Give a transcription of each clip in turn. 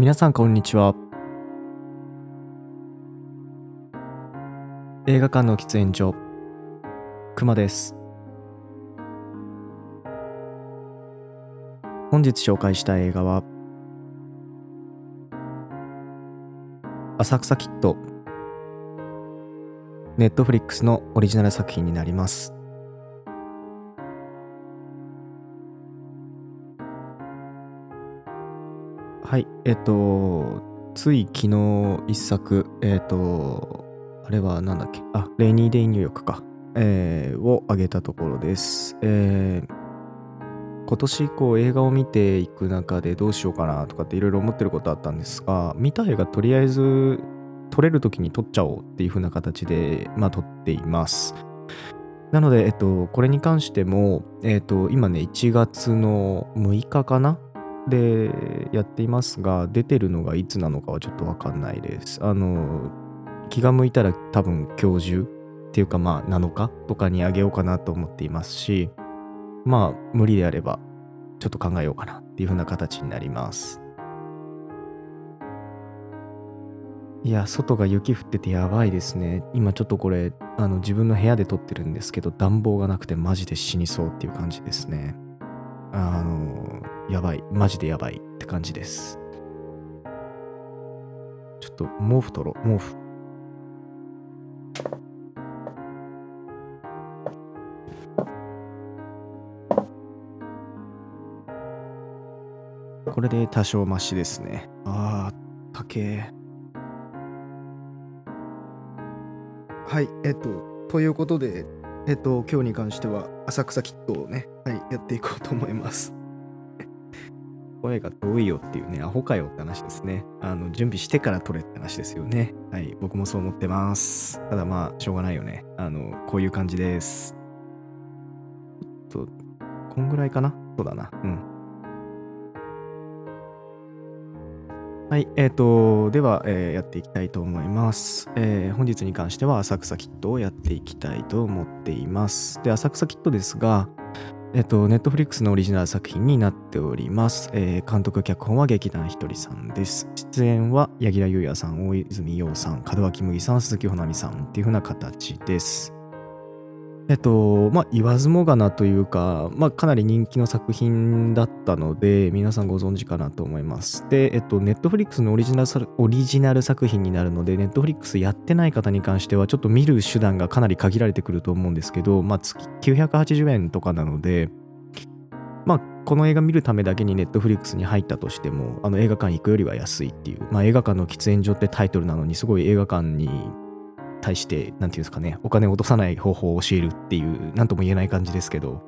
皆さんこんにちは。映画館の喫煙所くまです。本日紹介した映画は浅草キッド。ネットフリックスのオリジナル作品になります。はいえっとつい昨日一作えっとあれはなんだっけ？あレイニー・デイ・ニューヨークか。えー、を挙げたところです。えー今年こう映画を見ていく中でどうしようかなとかっていろいろ思ってることあったんですが見た映画とりあえず撮れる時に撮っちゃおうっていう風な形でまあ撮っています。なので、えっと、これに関しても、えっと、今ね、1月の6日かな？でやっていますが、出てるのがいつなのかはちょっとわかんないです。あの、気が向いたら多分今日中っていうかまあ7日とかにあげようかなと思っていますし、まあ無理であればちょっと考えようかなっていう風な形になります。いや、外が雪降っててやばいですね。今ちょっとこれ、あの自分の部屋で撮ってるんですけど、暖房がなくてマジで死にそうっていう感じですね。あの、やばい。マジでやばいって感じです。ちょっと毛布取ろう、毛布。これで多少マシですね。あー、高え。はい、えっと、ということで、えっと、今日に関しては、浅草キットをね、はい、やっていこうと思います。声が遠いよっていうね、アホかよって話ですね。あの、準備してから撮れって話ですよね。はい、僕もそう思ってます。ただまあ、しょうがないよね。あの、こういう感じです。ちょっと、こんぐらいかな？そうだな。うん。はい、えっ、と、では、えーやっていきたいと思います、えー本日に関しては浅草キットをやっていきたいと思っています。で、浅草キットですが、えっ、と、ネットフリックスのオリジナル作品になっております。えー監督、脚本は劇団ひとりさんです。出演は柳楽優弥さん、大泉洋さん、門脇麦さん、鈴木保奈美さんっていう風な形です。えっと、まあ、言わずもがなというか、まあ、かなり人気の作品だったので、皆さんご存知かなと思います。で、えっと、ネットフリックスのオリジナルオリジナル作品になるので、ネットフリックスやってない方に関しては、ちょっと見る手段がかなり限られてくると思うんですけど、まあ、月980円とかなので、まあ、この映画見るためだけにネットフリックスに入ったとしても、あの映画館行くよりは安いっていう、まあ、映画館の喫煙所ってタイトルなのに、すごい映画館に対して、なんていうんですかね、お金を落とさない方法を教えるっていう、なんとも言えない感じですけど、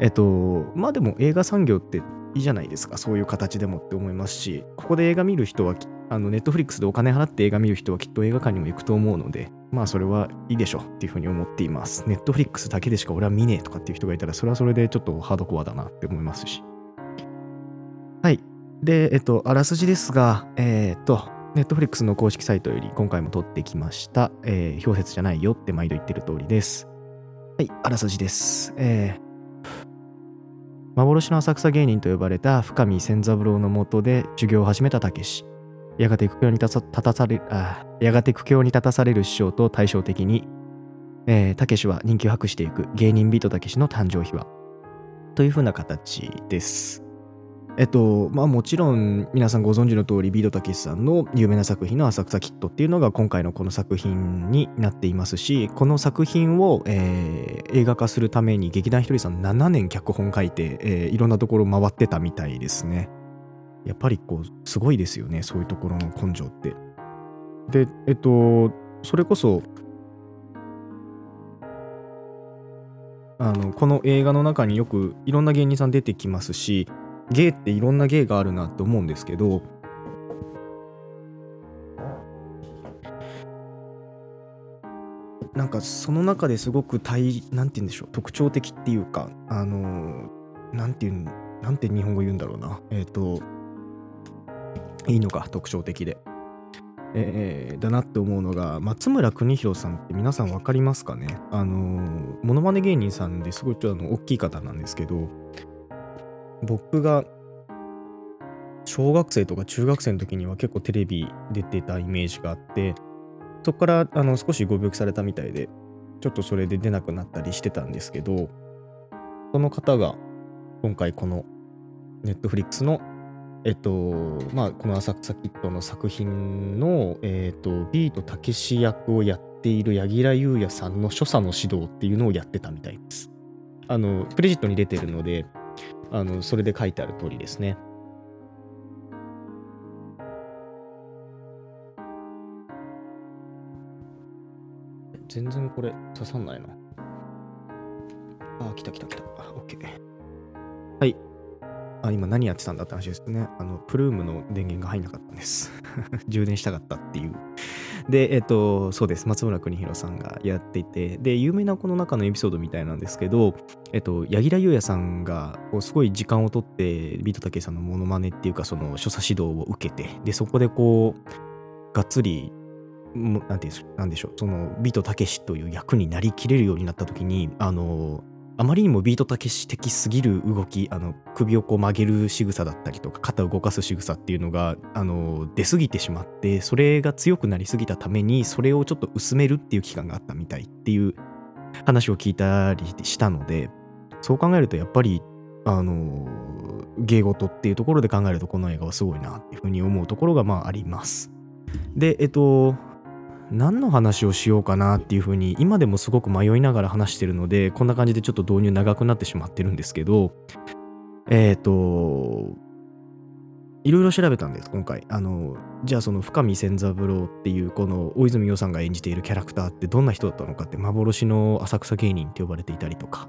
えっと、まあでも映画産業っていいじゃないですか、そういう形でもって思いますし、ここで映画見る人は、あのネットフリックスでお金払って映画見る人はきっと映画館にも行くと思うので、まあそれはいいでしょっていうふうに思っています。ネットフリックスだけでしか俺は見ねえとかっていう人がいたら、それはそれでちょっとハードコアだなって思いますし。はい。で、えっと、あらすじですが、えーっと、ネットフリックスの公式サイトより今回も撮ってきました。えー、表説じゃないよって毎度言ってる通りです。はい、あらすじです。えー幻の浅草芸人と呼ばれた深見千三郎のもとで修行を始めたたけし。やがて苦境に立たされあやがて苦境に立たされる師匠と対照的に、えーたけしは人気を博していく芸人ビートたけしの誕生秘話というふうな形です。えっと、まあもちろん皆さんご存知の通りビートたけしさんの有名な作品の浅草キッドっていうのが今回のこの作品になっていますし、この作品を、えー映画化するために劇団ひとりさん7年脚本書いて、えーいろんなところ回ってたみたいですね。やっぱりこう、すごいですよね、そういうところの根性って。で、えっと、それこそ、あのこの映画の中によくいろんな芸人さん出てきますし芸っていろんな芸があるなって思うんですけどなんかその中ですごく対なんて言うんでしょう特徴的っていうかあのなんて言うなんて日本語言うんだろうなえっ、といいのか特徴的で。えーだなって思うのが松村邦洋さんって皆さん分かりますかね？あのモノマネ芸人さんですごいちょっとあの大きい方なんですけど僕が小学生とか中学生の時には結構テレビ出てたイメージがあってそこからあの少しご病気されたみたいでちょっとそれで出なくなったりしてたんですけどその方が今回このネットフリックスのえっとまあこの浅草キッドの作品のえっとビートたけし役をやっている柳楽優弥さんの所作の指導っていうのをやってたみたいです。あのクレジットに出てるのであのそれで書いてある通りですね。全然これ刺さんないな。あ、来た来た来た。あ OK。はい。あ、今何やってたんだって話ですね。あの、プルームの電源が入んなかったんです。充電したかったっていう。で、えっと、そうです。松村邦弘さんがやっていて、で、有名なこの中のエピソードみたいなんですけど、えっと、柳楽優弥さんが、こうすごい時間をとって、ビートたけしさんのモノマネっていうか、その、所作指導を受けて、で、そこでこう、がっつりなんてなんでしょう、そのビートたけしという役になりきれるようになった時に、あの、あまりにもビートたけし的すぎる動き、あの、首をこう曲げる仕草だったりとか、肩を動かす仕草っていうのが、あの、出過ぎてしまって、それが強くなりすぎたために、それをちょっと薄めるっていう期間があったみたいっていう話を聞いたりしたので、そう考えるとやっぱり、あの、芸事っていうところで考えるとこの映画はすごいなっていうふうに思うところがまああります。で、えっと、何の話をしようかなっていうふうに今でもすごく迷いながら話してるのでこんな感じでちょっと導入長くなってしまってるんですけどえっ、ー、といろいろ調べたんです今回。あのじゃあその深見千三郎っていうこの大泉洋さんが演じているキャラクターってどんな人だったのかって幻の浅草芸人って呼ばれていたりとか。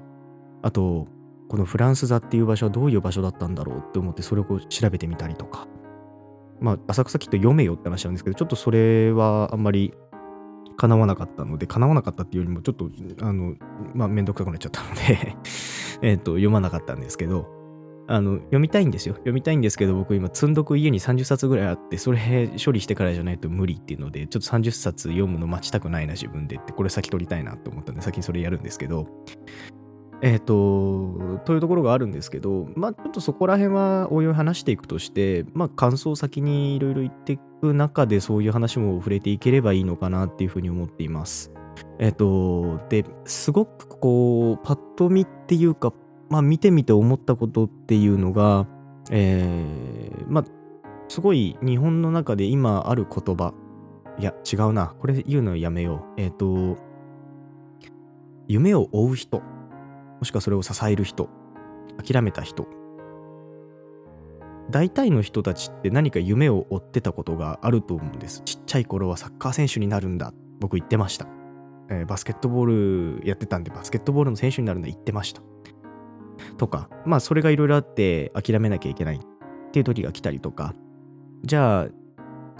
あとこのフランス座っていう場所はどういう場所だったんだろうって思ってそれを調べてみたりとか。まあ浅草きっと読めよって話なんですけどちょっとそれはあんまり叶わなかったので、叶わなかったっていうよりも、ちょっと、あの、まあ、めんどくさくなっちゃったので えっと、読まなかったんですけど、あの、読みたいんですよ。読みたいんですけど、僕今、積んどく家に30冊ぐらいあって、それ処理してからじゃないと無理っていうので、ちょっと30冊読むの待ちたくないな、自分でって、これ先取りたいなと思ったんで、先にそれやるんですけど、えっ、ー、と、というところがあるんですけど、まあちょっとそこら辺はおいおい話していくとして、まあ感想先にいろいろ言っていく中でそういう話も触れていければいいのかなっていうふうに思っています。えっ、ー、と、で、すごくこう、パッと見っていうか、まあ見てみて思ったことっていうのが、えー、まあすごい日本の中で今ある言葉、いや違うな、これ言うのやめよう。えっ、ー、と、夢を追う人。もしくはそれを支える人、諦めた人。大体の人たちって何か夢を追ってたことがあると思うんです。ちっちゃい頃はサッカー選手になるんだ。僕言ってました。えー、バスケットボールやってたんで、バスケットボールの選手になるんだ言ってました。とか、まあそれがいろいろあって諦めなきゃいけないっていう時が来たりとか、じゃあ、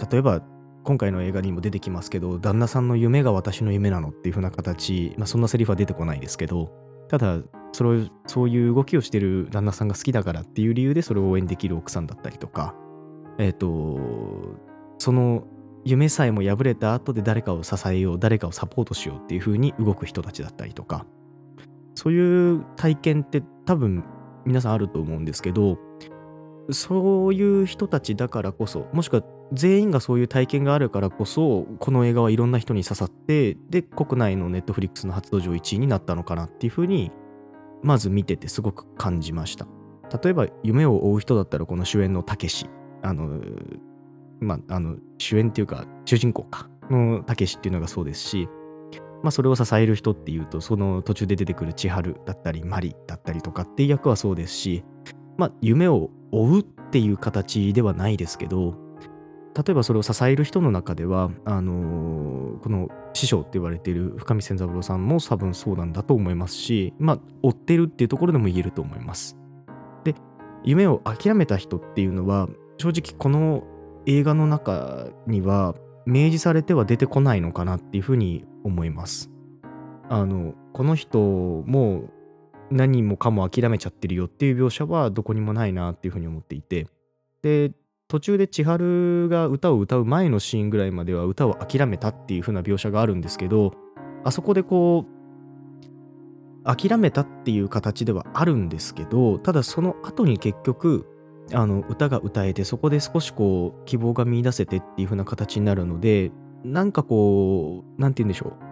例えば今回の映画にも出てきますけど、旦那さんの夢が私の夢なのっていう風な形、まあそんなセリフは出てこないですけど、ただそれそういう動きをしてる旦那さんが好きだからっていう理由でそれを応援できる奥さんだったりとか。えっ、ー、とその夢さえも破れた後で誰かを支えよう誰かをサポートしようっていう風に動く人たちだったりとか。そういう体験って多分皆さんあると思うんですけどそういう人たちだからこそもしくは全員がそういう体験があるからこそこの映画はいろんな人に刺さってで国内のネットフリックスの初登場1位になったのかなっていうふうにまず見ててすごく感じました。例えば夢を追う人だったらこの主演のたけし。あのまああの主演っていうか主人公かのたけしっていうのがそうですしまあそれを支える人っていうとその途中で出てくる千春だったりマリだったりとかっていう役はそうですしまあ夢を追うっていう形ではないですけど例えばそれを支える人の中ではあのー、この師匠って言われている深見千三郎さんも多分そうなんだと思いますしまあ追ってるっていうところでも言えると思います。で夢を諦めた人っていうのは正直この映画の中には明示されては出てこないのかなっていうふうに思います。あのこの人も何もかも諦めちゃってるよっていう描写はどこにもないなっていうふうに思っていて。で途中で千春が歌を歌う前のシーンぐらいまでは歌を諦めたっていう風な描写があるんですけどあそこでこう諦めたっていう形ではあるんですけどただその後に結局あの歌が歌えてそこで少しこう希望が見出せてっていう風な形になるのでなんかこう何て言うんでしょう。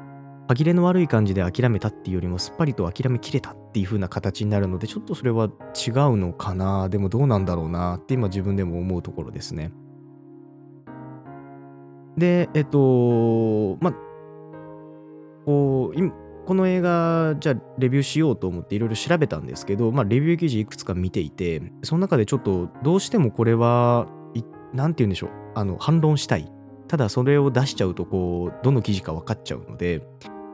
歯切れの悪い感じで諦めたっていうよりもすっぱりと諦めきれたっていう風な形になるのでちょっとそれは違うのかなでもどうなんだろうなって今自分でも思うところですね。でえっとまあこうこの映画じゃあレビューしようと思っていろいろ調べたんですけど、まあ、レビュー記事いくつか見ていてその中でちょっとどうしてもこれは何て言うんでしょう。あの反論したい。ただそれを出しちゃうとこうどの記事か分かっちゃうので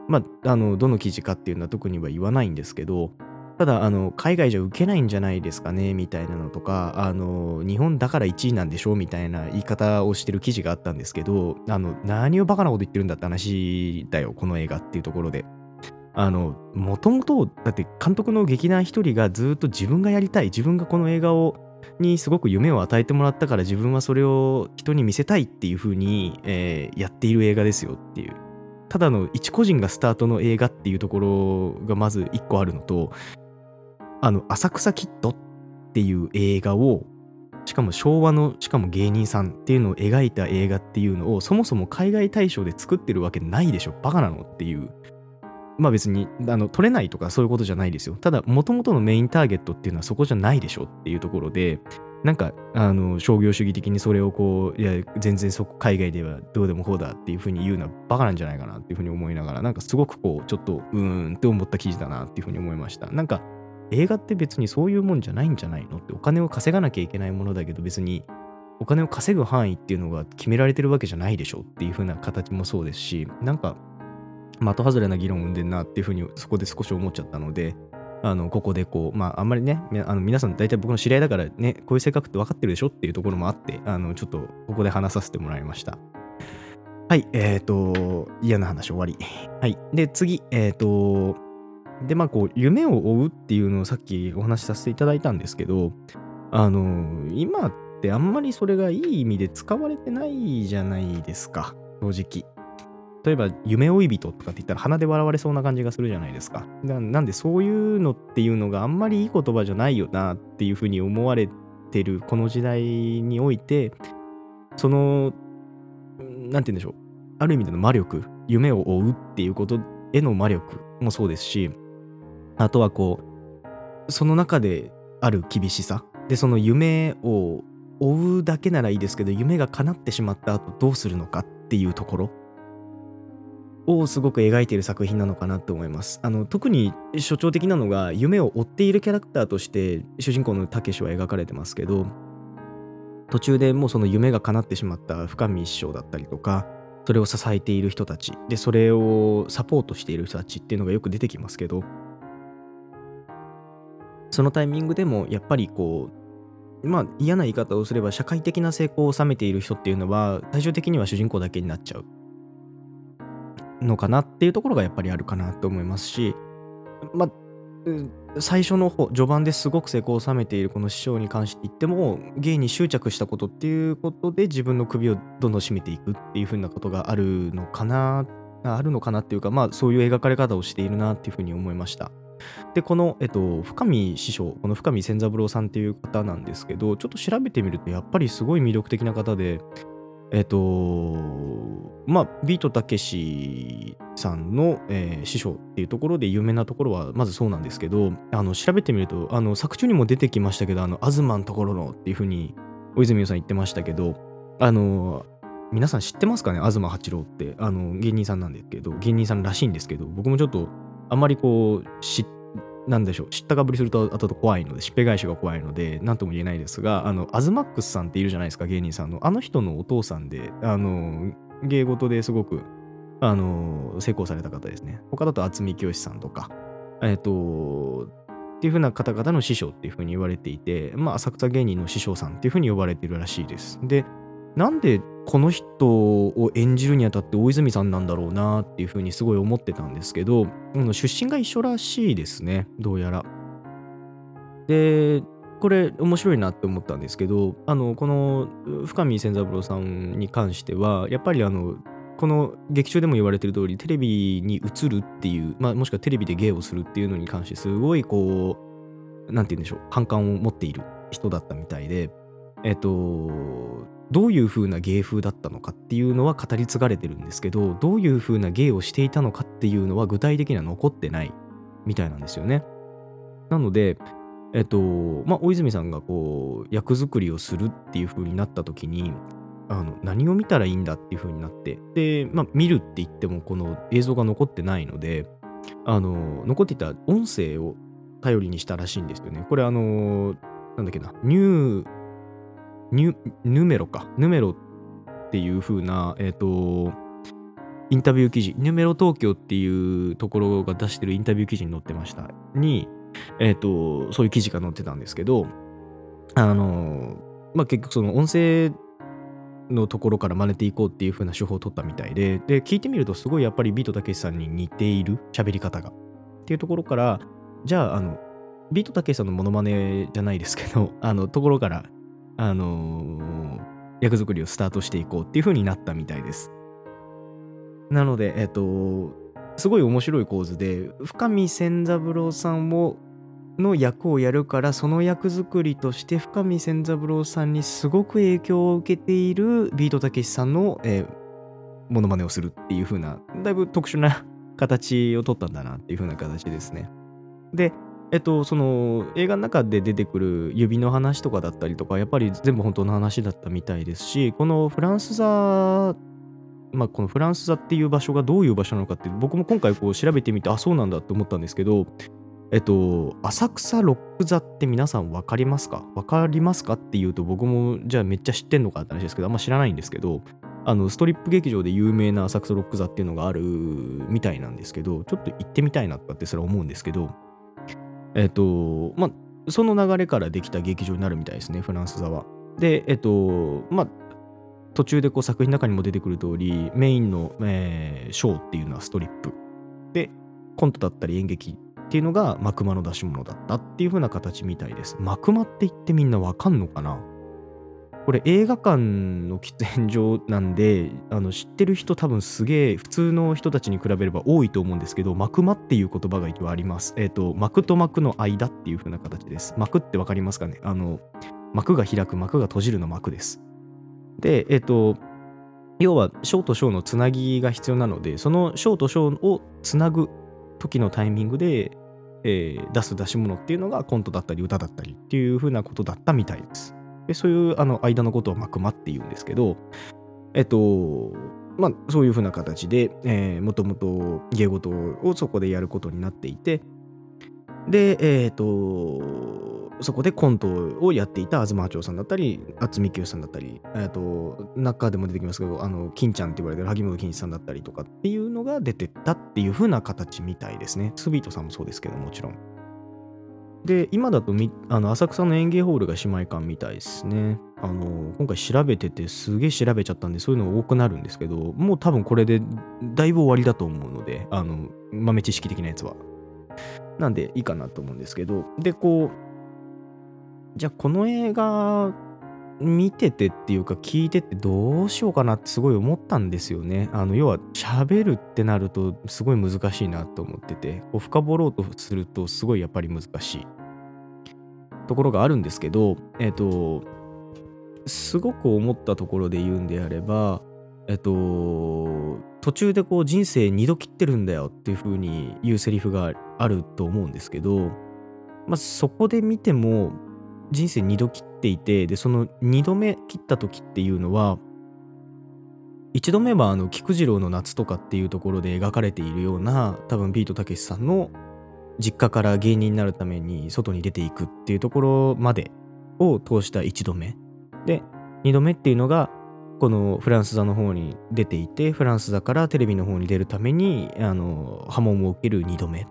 まああのどの記事かっていうのは特には言わないんですけどただあの海外じゃ受けないんじゃないですかねみたいなのとかあの日本だから1位なんでしょみたいな言い方をしてる記事があったんですけどあの何をバカなこと言ってるんだって話だよこの映画っていうところであの、もともと、だって監督の劇団一人がずっと自分がやりたい、自分がこの映画を、にすごく夢を与えてもらったから自分はそれを人に見せたいっていう風に、えー、やっている映画ですよっていう。ただの一個人がスタートの映画っていうところがまず一個あるのと、あの、浅草キッドっていう映画を、しかも昭和の、しかも芸人さんっていうのを描いた映画っていうのを、そもそも海外大賞で作ってるわけないでしょ。バカなのっていうまあ別にあの取れないとかそういうことじゃないですよ。ただ、もともとのメインターゲットっていうのはそこじゃないでしょっていうところで、なんか、あの、商業主義的にそれをこう、いや、全然そこ、海外ではどうでもこうだっていうふうに言うのはバカなんじゃないかなっていうふうに思いながら、なんかすごくこう、ちょっと、うーんって思った記事だなっていうふうに思いました。なんか、映画って別にそういうもんじゃないんじゃないのってお金を稼がなきゃいけないものだけど別にお金を稼ぐ範囲っていうのが決められてるわけじゃないでしょっていう風な形もそうですしなんか的外れな議論を生んでんなっていうふうにそこで少し思っちゃったので、あの、ここでこう、まあ、あんまりね、あの皆さん大体僕の知り合いだからね、こういう性格って分かってるでしょっていうところもあって、あの、ちょっとここで話させてもらいました。はい、えっ、ー、と、嫌な話終わり。はい。で、次、えっ、ー、と、で、まあ、こう、夢を追うっていうのをさっきお話しさせていただいたんですけど、あの、今ってあんまりそれがいい意味で使われてないじゃないですか、正直。例えば夢追い人とかって言ったら鼻で笑われそうな感じがするじゃないですか。なんでそういうのっていうのがあんまりいい言葉じゃないよなっていうふうに思われてるこの時代においてその何て言うんでしょう。ある意味での魔力夢を追うっていうことへの魔力もそうですしあとはこうその中である厳しさ。でその夢を追うだけならいいですけど夢が叶ってしまった後どうするのかっていうところ。をすごく描いている作品なのかなと思います。あの特に象徴的なのが夢を追っているキャラクターとして主人公のたけしは描かれてますけど途中でもうその夢が叶ってしまった深見一生だったりとかそれを支えている人たちでそれをサポートしている人たちっていうのがよく出てきますけどそのタイミングでもやっぱりこうまあ嫌な言い方をすれば社会的な成功を収めている人っていうのは最終的には主人公だけになっちゃうのかなっていうところがやっぱりあるかなと思いますし、まあ、最初の方、序盤ですごく成功を収めているこの師匠に関して言っても、芸に執着したことっていうことで自分の首をどんどん締めていくっていう風なことがあるのかな、あるのかなっていうか、まあそういう描かれ方をしているなっていうふうに思いました。で、この、えっと、深見師匠、この深見千三郎さんっていう方なんですけど、ちょっと調べてみると、やっぱりすごい魅力的な方で、えっ、と、まあ、ビートたけしさんの、えー、師匠っていうところで有名なところはまずそうなんですけど、あの調べてみると、あの作中にも出てきましたけど、あの、東のところのっていうふうに、大泉洋さん言ってましたけど、あの、皆さん知ってますかね？東八郎って、あの、芸人さんなんですけど、芸人さんらしいんですけど、僕もちょっと、あんまりこう、知って、なんでしょう、知ったかぶりすると後々怖いので、しっぺ返しが怖いので、なんとも言えないですが、あの、アズマックスさんっているじゃないですか、芸人さんの。あの人のお父さんで、あの、芸事ですごく、あの、成功された方ですね。他だと渥美清さんとか、えっ、ー、と、っていう風な方々の師匠っていう風に言われていて、まあ、浅草芸人の師匠さんっていう風に呼ばれているらしいです。で、なんでこの人を演じるにあたって大泉さんなんだろうなっていうふうにすごい思ってたんですけど、出身が一緒らしいですね、どうやら。で、これ面白いなって思ったんですけど、あの、この深見千三郎さんに関しては、やっぱりあの、この劇中でも言われてる通り、テレビに映るっていう、まあ、もしくはテレビで芸をするっていうのに関して、すごいこう、なんて言うんでしょう、反感を持っている人だったみたいで、えっと、どういう風な芸風だったのかっていうのは語り継がれてるんですけど、どういう風な芸をしていたのかっていうのは具体的には残ってないみたいなんですよね。なので、えっと、まあ、大泉さんがこう、役作りをするっていう風になった時に、あの何を見たらいいんだっていう風になってで、まあ、見るって言ってもこの映像が残ってないのであの残っていた音声を頼りにしたらしいんですよねこれあのなんだっけなニューヌメロか。ヌメロっていう風なえっ、ー、とインタビュー記事。ヌメロ東京っていうところが出してるインタビュー記事に載ってました。にえっ、ー、とそういう記事が載ってたんですけどあのまあ結局その音声のところから真似ていこうっていう風な手法を取ったみたいで、で、聞いてみるとすごいやっぱりビートたけしさんに似ている喋り方が。っていうところから、じゃあ、あの、ビートたけしさんのモノマネじゃないですけど、あの、ところから、あのー、役作りをスタートしていこうっていう風になったみたいです。なので、えっと、すごい面白い構図で、深見千三郎さんをの役をやるからその役作りとして深見千三郎さんにすごく影響を受けているビートたけしさんの、えー、モノマネをするっていう風なだいぶ特殊な形を取ったんだなっていう風な形ですね。でえっとその映画の中で出てくる指の話とかだったりとかやっぱり全部本当の話だったみたいですしこのフランス座まあ、このフランス座っていう場所がどういう場所なのかって僕も今回こう調べてみてあそうなんだって思ったんですけどえっと、浅草ロック座って皆さん分かりますか分かりますかっていうと僕もじゃあめっちゃ知ってんのかって話ですけど、あんま知らないんですけど、あの、ストリップ劇場で有名な浅草ロック座っていうのがあるみたいなんですけど、ちょっと行ってみたいなとかってそれは思うんですけど、えっと、まあ、その流れからできた劇場になるみたいですね、フランス座は。で、えっと、まあ、途中でこう作品の中にも出てくる通り、メインの、えー、ショーっていうのはストリップ。で、コントだったり演劇っていうのがマクマの出し物だったっていう風な形みたいです。マクマって言ってみんなわかんのかな？これ映画館の喫煙所なんであの知ってる人多分すげえ普通の人たちに比べれば多いと思うんですけどマクマっていう言葉が一応あります。えっ、ー、と幕と幕の間っていう風な形です。幕ってわかりますかね？あの幕が開く幕が閉じるの幕です。でえっ、ー、と要は章と章のつなぎが必要なのでその章と章をつなぐ時のタイミングでえー、出す出し物っていうのがコントだったり歌だったりっていう風なことだったみたいです。でそういうあの間のことをマクマって言うんですけど、えっと、まあそういう風な形で、えー、もともと芸事をそこでやることになっていて、で、えっ、と、そこでコントをやっていた東八丁さんだったり、渥美清さんだったり、えっ、と、中でも出てきますけど、あの、金ちゃんって言われてる萩本欽一さんだったりとかっていうのが出てったっていう風な形みたいですね。スビートさんもそうですけど、もちろん。で、今だとあの浅草の園芸ホールが姉妹館みたいですね。あの、今回調べててすげえ調べちゃったんで、そういうの多くなるんですけど、もう多分これでだいぶ終わりだと思うので、あの、豆知識的なやつは。なんでいいかなと思うんですけど、で、こう、じゃあこの映画見ててっていうか聞いててどうしようかなってすごい思ったんですよね。あの要は喋るってなるとすごい難しいなと思っててこう深掘ろうとするとすごいやっぱり難しいところがあるんですけどえっ、とすごく思ったところで言うんであればえっと、途中でこう人生二度切ってるんだよっていう風に言うセリフがあると思うんですけど、まあ、そこで見ても人生二度切っていて、で、その二度目切った時っていうのは、一度目はあの菊次郎の夏とかっていうところで描かれているような多分ビートたけしさんの実家から芸人になるために外に出ていくっていうところまでを通した一度目。で二度目っていうのがこのフランス座の方に出ていてフランス座からテレビの方に出るためにあの波紋を受ける2度目。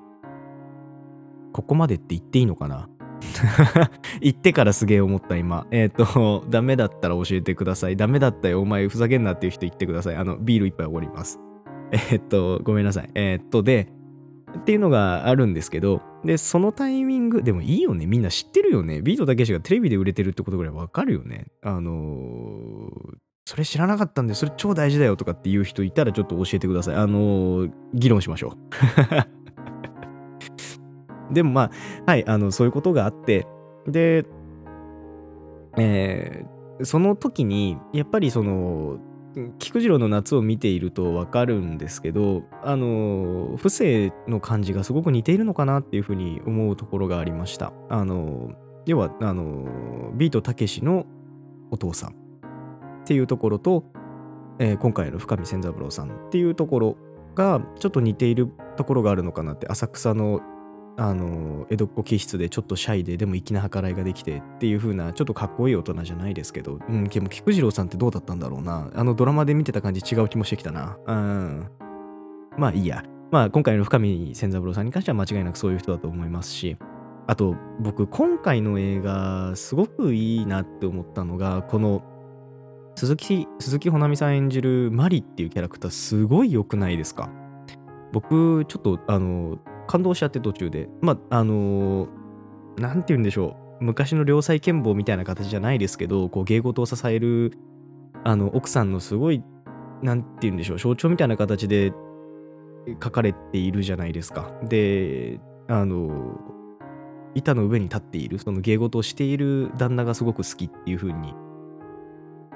ここまでって言っていいのかな？言ってからすげえ思った今。えっ、ー、と、ダメだったら教えてください。ダメだったよ、お前ふざけんなっていう人言ってください。あの、ビール一杯おごります。えっ、ー、と、ごめんなさい。えっ、ー、と、で、っていうのがあるんですけど、で、そのタイミング、でもいいよね。みんな知ってるよね。ビートたけしがテレビで売れてるってことぐらいわかるよね。あのそれ知らなかったんで、それ超大事だよとかっていう人いたらちょっと教えてください。あの、議論しましょう。でもまあ、はい、あの、そういうことがあって、で、えー、その時にやっぱりその菊次郎の夏を見ているとわかるんですけどあの不正の感じがすごく似ているのかなっていうふうに思うところがありました。あの要はあのビートたけしのお父さんっていうところと、えー、今回の深見千三郎さんっていうところがちょっと似ているところがあるのかなって浅草のあの江戸っ子気質でちょっとシャイででも粋な計らいができてっていう風なちょっとかっこいい大人じゃないですけど、うん、でも菊次郎さんってどうだったんだろうな。あのドラマで見てた感じ違う気もしてきたな。うん。まあいいや。まあ今回の深見千三郎さんに関しては間違いなくそういう人だと思いますし。あと僕今回の映画すごくいいなって思ったのがこの鈴木鈴木保奈美さん演じるマリっていうキャラクターすごい良くないですか？僕ちょっとあの感動しちゃって途中で。まあ、あのー、なんて言うんでしょう。昔の良妻賢母みたいな形じゃないですけど、こう芸事を支える、あの、奥さんのすごい、なんて言うんでしょう、象徴みたいな形で書かれているじゃないですか。で、あの、板の上に立っている、その芸事をしている旦那がすごく好きっていう風に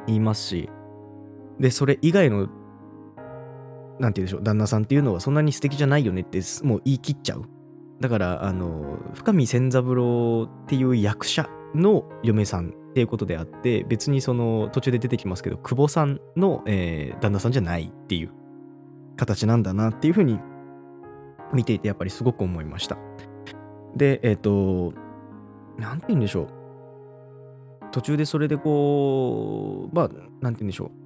言いますし、で、それ以外のなんて言うんでしょう、旦那さんっていうのはそんなに素敵じゃないよねってもう言い切っちゃう。だから、あの、深見千三郎っていう役者の嫁さんっていうことであって、別にその途中で出てきますけど、久保さんの、えー、旦那さんじゃないっていう形なんだなっていうふうに見ていてやっぱりすごく思いました。で、えっ、ー、と、なんて言うんでしょう。途中でそれでこう、まあ、なんて言うんでしょう。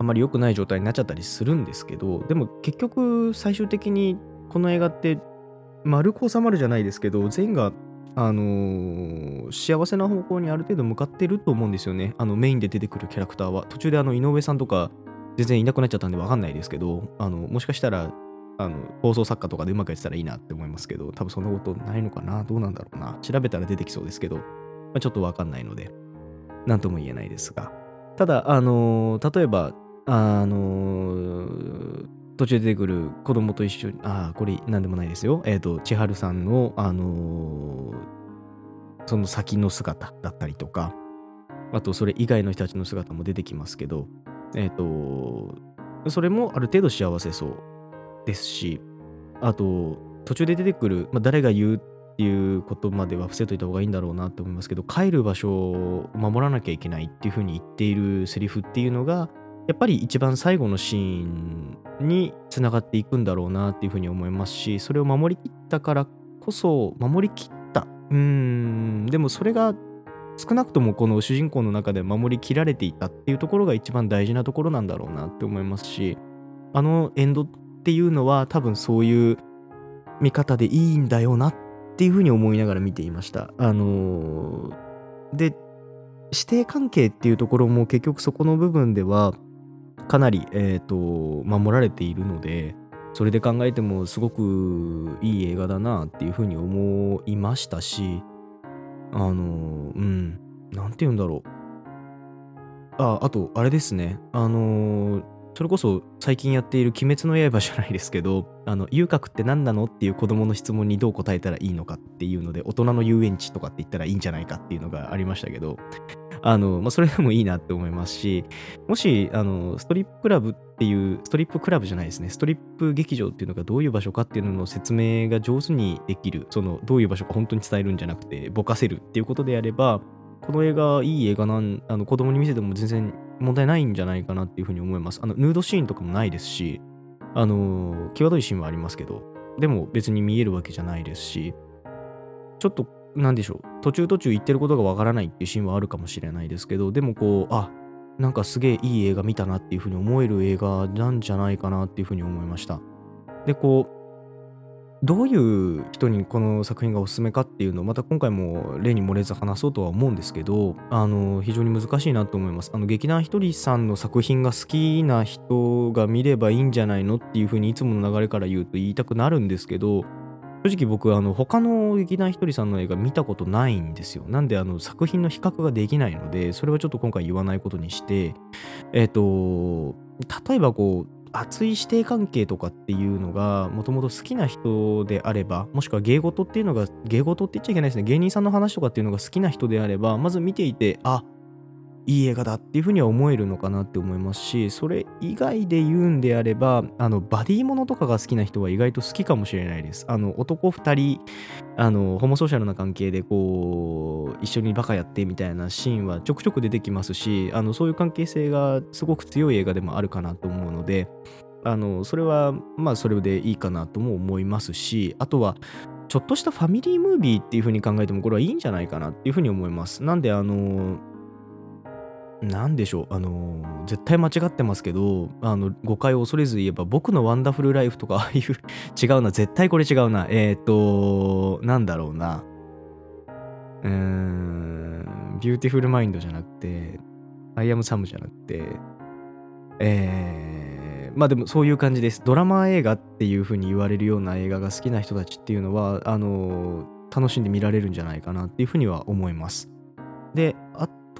あまり良くない状態になっちゃったりするんですけどでも結局最終的にこの映画って丸く収まるじゃないですけど全員があのー、幸せな方向にある程度向かってると思うんですよね。あのメインで出てくるキャラクターは。途中であの井上さんとか全然いなくなっちゃったんで分かんないですけどあのもしかしたらあの放送作家とかでうまくやってたらいいなって思いますけど多分そんなことないのかな。どうなんだろうな。調べたら出てきそうですけど、まあ、ちょっと分かんないので何とも言えないですが。ただあのー、例えばあの、途中で出てくる子供と一緒に、ああ、これなんでもないですよ。えっ、ー、と、千春さんの、あの、その先の姿だったりとか、あと、それ以外の人たちの姿も出てきますけど、えっ、と、それもある程度幸せそうですし、あと、途中で出てくる、まあ、誰が言うっていうことまでは伏せといた方がいいんだろうなって思いますけど、帰る場所を守らなきゃいけないっていうふうに言っているセリフっていうのが、やっぱり一番最後のシーンにつながっていくんだろうなっていうふうに思いますしそれを守りきったからこそ守りきったうーんでもそれが少なくともこの主人公の中で守りきられていたっていうところが一番大事なところなんだろうなって思いますしあのエンドっていうのは多分そういう見方でいいんだよなっていうふうに思いながら見ていました。あのー、で師弟関係っていうところも結局そこの部分ではかなり、えーと、守られているのでそれで考えてもすごくいい映画だなっていうふうに思いましたしあのうん何て言うんだろう。ああとあれですね。あのそれこそ最近やっている「鬼滅の刃」じゃないですけど あの遊郭って何なのっていう子供の質問にどう答えたらいいのかっていうので大人の遊園地とかって言ったらいいんじゃないかっていうのがありましたけど あの、まあ、それでもいいなって思いますし、もし、あの、ストリップクラブっていう、ストリップクラブじゃないですね、ストリップ劇場っていうのがどういう場所かっていうのの説明が上手にできる、その、どういう場所か本当に伝えるんじゃなくて、ぼかせるっていうことであれば、この映画、いい映画なん、あの、子供に見せても全然問題ないんじゃないかなっていうふうに思います。あの、ヌードシーンとかもないですし、あの、際どいシーンはありますけど、でも別に見えるわけじゃないですし、ちょっとなんでしょう、途中途中言ってることがわからないっていうシーンはあるかもしれないですけど、でもこう、あ、なんかすげえいい映画見たなっていうふうに思える映画なんじゃないかなっていうふうに思いました。で、こう、どういう人にこの作品がおすすめかっていうのをまた今回も例に漏れず話そうとは思うんですけどあの非常に難しいなと思いますあの劇団ひとりさんの作品が好きな人が見ればいいんじゃないのっていうふうにいつもの流れから言うと言いたくなるんですけど正直僕あの他の劇団ひとりさんの映画見たことないんですよ。なんであの作品の比較ができないので、それはちょっと今回言わないことにして、えっ、ー、と、例えばこう、熱い師弟関係とかっていうのがもともと好きな人であればもしくは芸事っていうのが芸事って言っちゃいけないですね。芸人さんの話とかっていうのが好きな人であればまず見ていてあいい映画だっていうふうには思えるのかなって思いますしそれ以外で言うんであればあのバディものとかが好きな人は意外と好きかもしれないです。あの男2人あのホモソーシャルな関係でこう一緒にバカやってみたいなシーンはちょくちょく出てきますしあのそういう関係性がすごく強い映画でもあるかなと思うのであのそれはまあそれでいいかなとも思いますしあとはちょっとしたファミリームービーっていう風に考えてもこれはいいんじゃないかなっていう風に思います。なんであのなんでしょう、あの、絶対間違ってますけど、あの、誤解を恐れず言えば、僕のワンダフルライフとか、ああいう違うな、絶対これ違うな。えっ、ー、と、なんだろうな。うーん、ビューティフルマインドじゃなくて、アイアムサムじゃなくて、えー、まあでもそういう感じです。ドラマ映画っていう風に言われるような映画が好きな人たちっていうのは、あの、楽しんで見られるんじゃないかなっていう風には思います。で、あ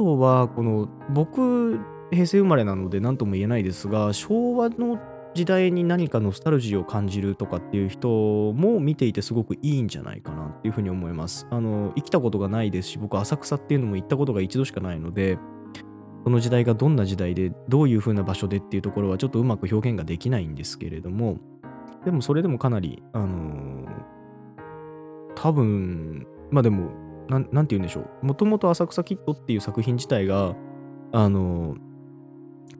とは、この、僕、平成生まれなので何とも言えないですが、昭和の時代に何かノスタルジーを感じるとかっていう人も見ていてすごくいいんじゃないかなっていうふうに思います。あの、生きたことがないですし、僕浅草っていうのも行ったことが一度しかないので、その時代がどんな時代で、どういう風な場所でっていうところはちょっとうまく表現ができないんですけれども、でもそれでもかなり、あのー、多分、まあでも、なん、なんて言うんでしょう。もともと浅草キッドっていう作品自体が、あの、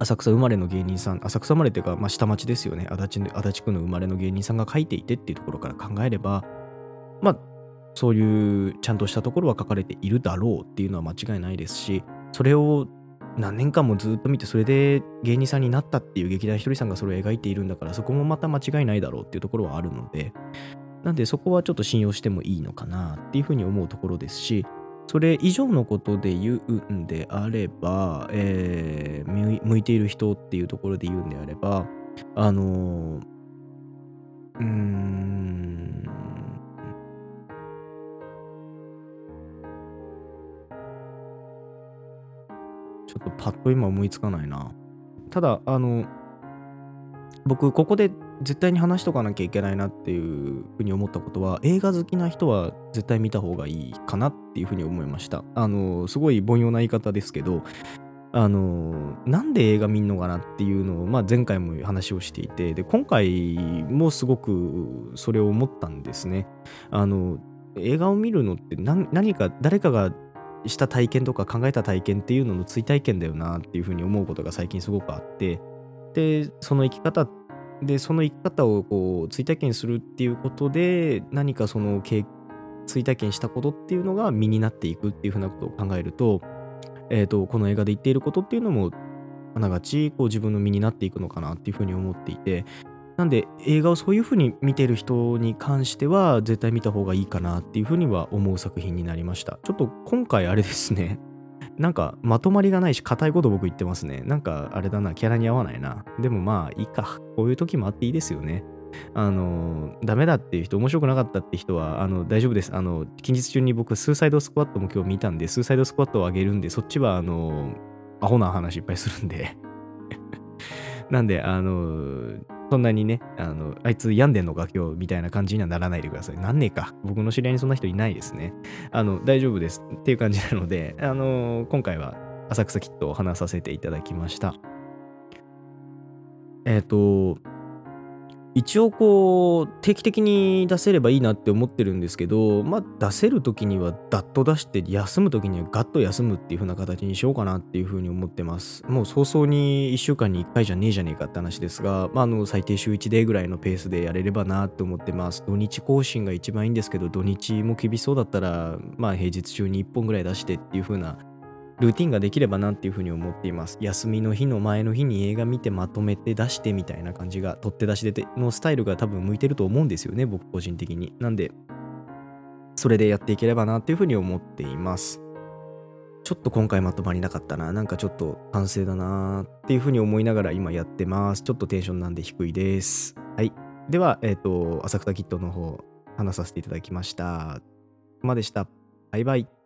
浅草生まれの芸人さん、浅草生まれっていうか、まあ、下町ですよね。足立足立区の生まれの芸人さんが書いていてっていうところから考えれば、まあ、そういうちゃんとしたところは書かれているだろうっていうのは間違いないですし、それを何年間もずっと見て、それで芸人さんになったっていう劇団ひとりさんがそれを描いているんだから、そこもまた間違いないだろうっていうところはあるので、なんでそこはちょっと信用してもいいのかなっていうふうに思うところですし、それ以上のことで言うんであれば、えー、向いている人っていうところで言うんであれば、あのうーん、ちょっとパッと今思いつかないな。ただ、あの、僕、ここで絶対に話しとかなきゃいけないなっていうふうに思ったことは映画好きな人は絶対見た方がいいかなっていうふうに思いました。あのすごい凡庸な言い方ですけどあのなんで映画見んのかなっていうのを、まあ、前回も話をしていてで今回もすごくそれを思ったんですね。あの映画を見るのって何か誰かがした体験とか考えた体験っていうのの追体験だよなっていうふうに思うことが最近すごくあってでその生き方ってで、その生き方をこう追体験するっていうことで、何かその追体験したことっていうのが身になっていくっていうふうなことを考えると、え、ー、と、この映画で言っていることっていうのも、あながちこう自分の身になっていくのかなっていうふうに思っていて、なんで映画をそういうふうに見てる人に関しては絶対見た方がいいかなっていうふうには思う作品になりました。ちょっと今回あれですね、なんかまとまりがないし硬いこと僕言ってますね。なんかあれだな、キャラに合わないな。でもまあいいか。こういう時もあっていいですよね。あの、ダメだっていう人、面白くなかったって人は、あの、大丈夫です。あの、近日中に僕、スーサイドスクワットも今日見たんで、スーサイドスクワットを上げるんで、そっちは、あの、アホな話いっぱいするんで なんで、あの、そんなにね、あの、あいつ病んでんのか今日みたいな感じにはならないでください。なんねえか。僕の知り合いにそんな人いないですね。あの、大丈夫ですっていう感じなので、あの、今回は浅草キットを話させていただきました。えっ、ー、と、一応こう定期的に出せればいいなって思ってるんですけどまあ出せる時にはダッと出して休む時にはガッと休むっていう風な形にしようかなっていう風に思ってます。もう早々に1週間に1回じゃねえじゃねえかって話ですがまああの最低週1デーぐらいのペースでやれればなって思ってます。土日更新が一番いいんですけど土日も厳しそうだったらまあ平日中に1本ぐらい出してっていう風なルーティンができればなっていうふうに思っています。休みの日の前の日に映画見てまとめて出してみたいな感じが、取って出しでのスタイルが多分向いてると思うんですよね、僕個人的に。なんで、それでやっていければなっていうふうに思っています。ちょっと今回まとまりなかったな。なんかちょっと反省だなっていうふうに思いながら今やってます。ちょっとテンションなんで低いです。はい。では、えっ、ー、と、浅草キットの方、話させていただきました。ここまでした。バイバイ。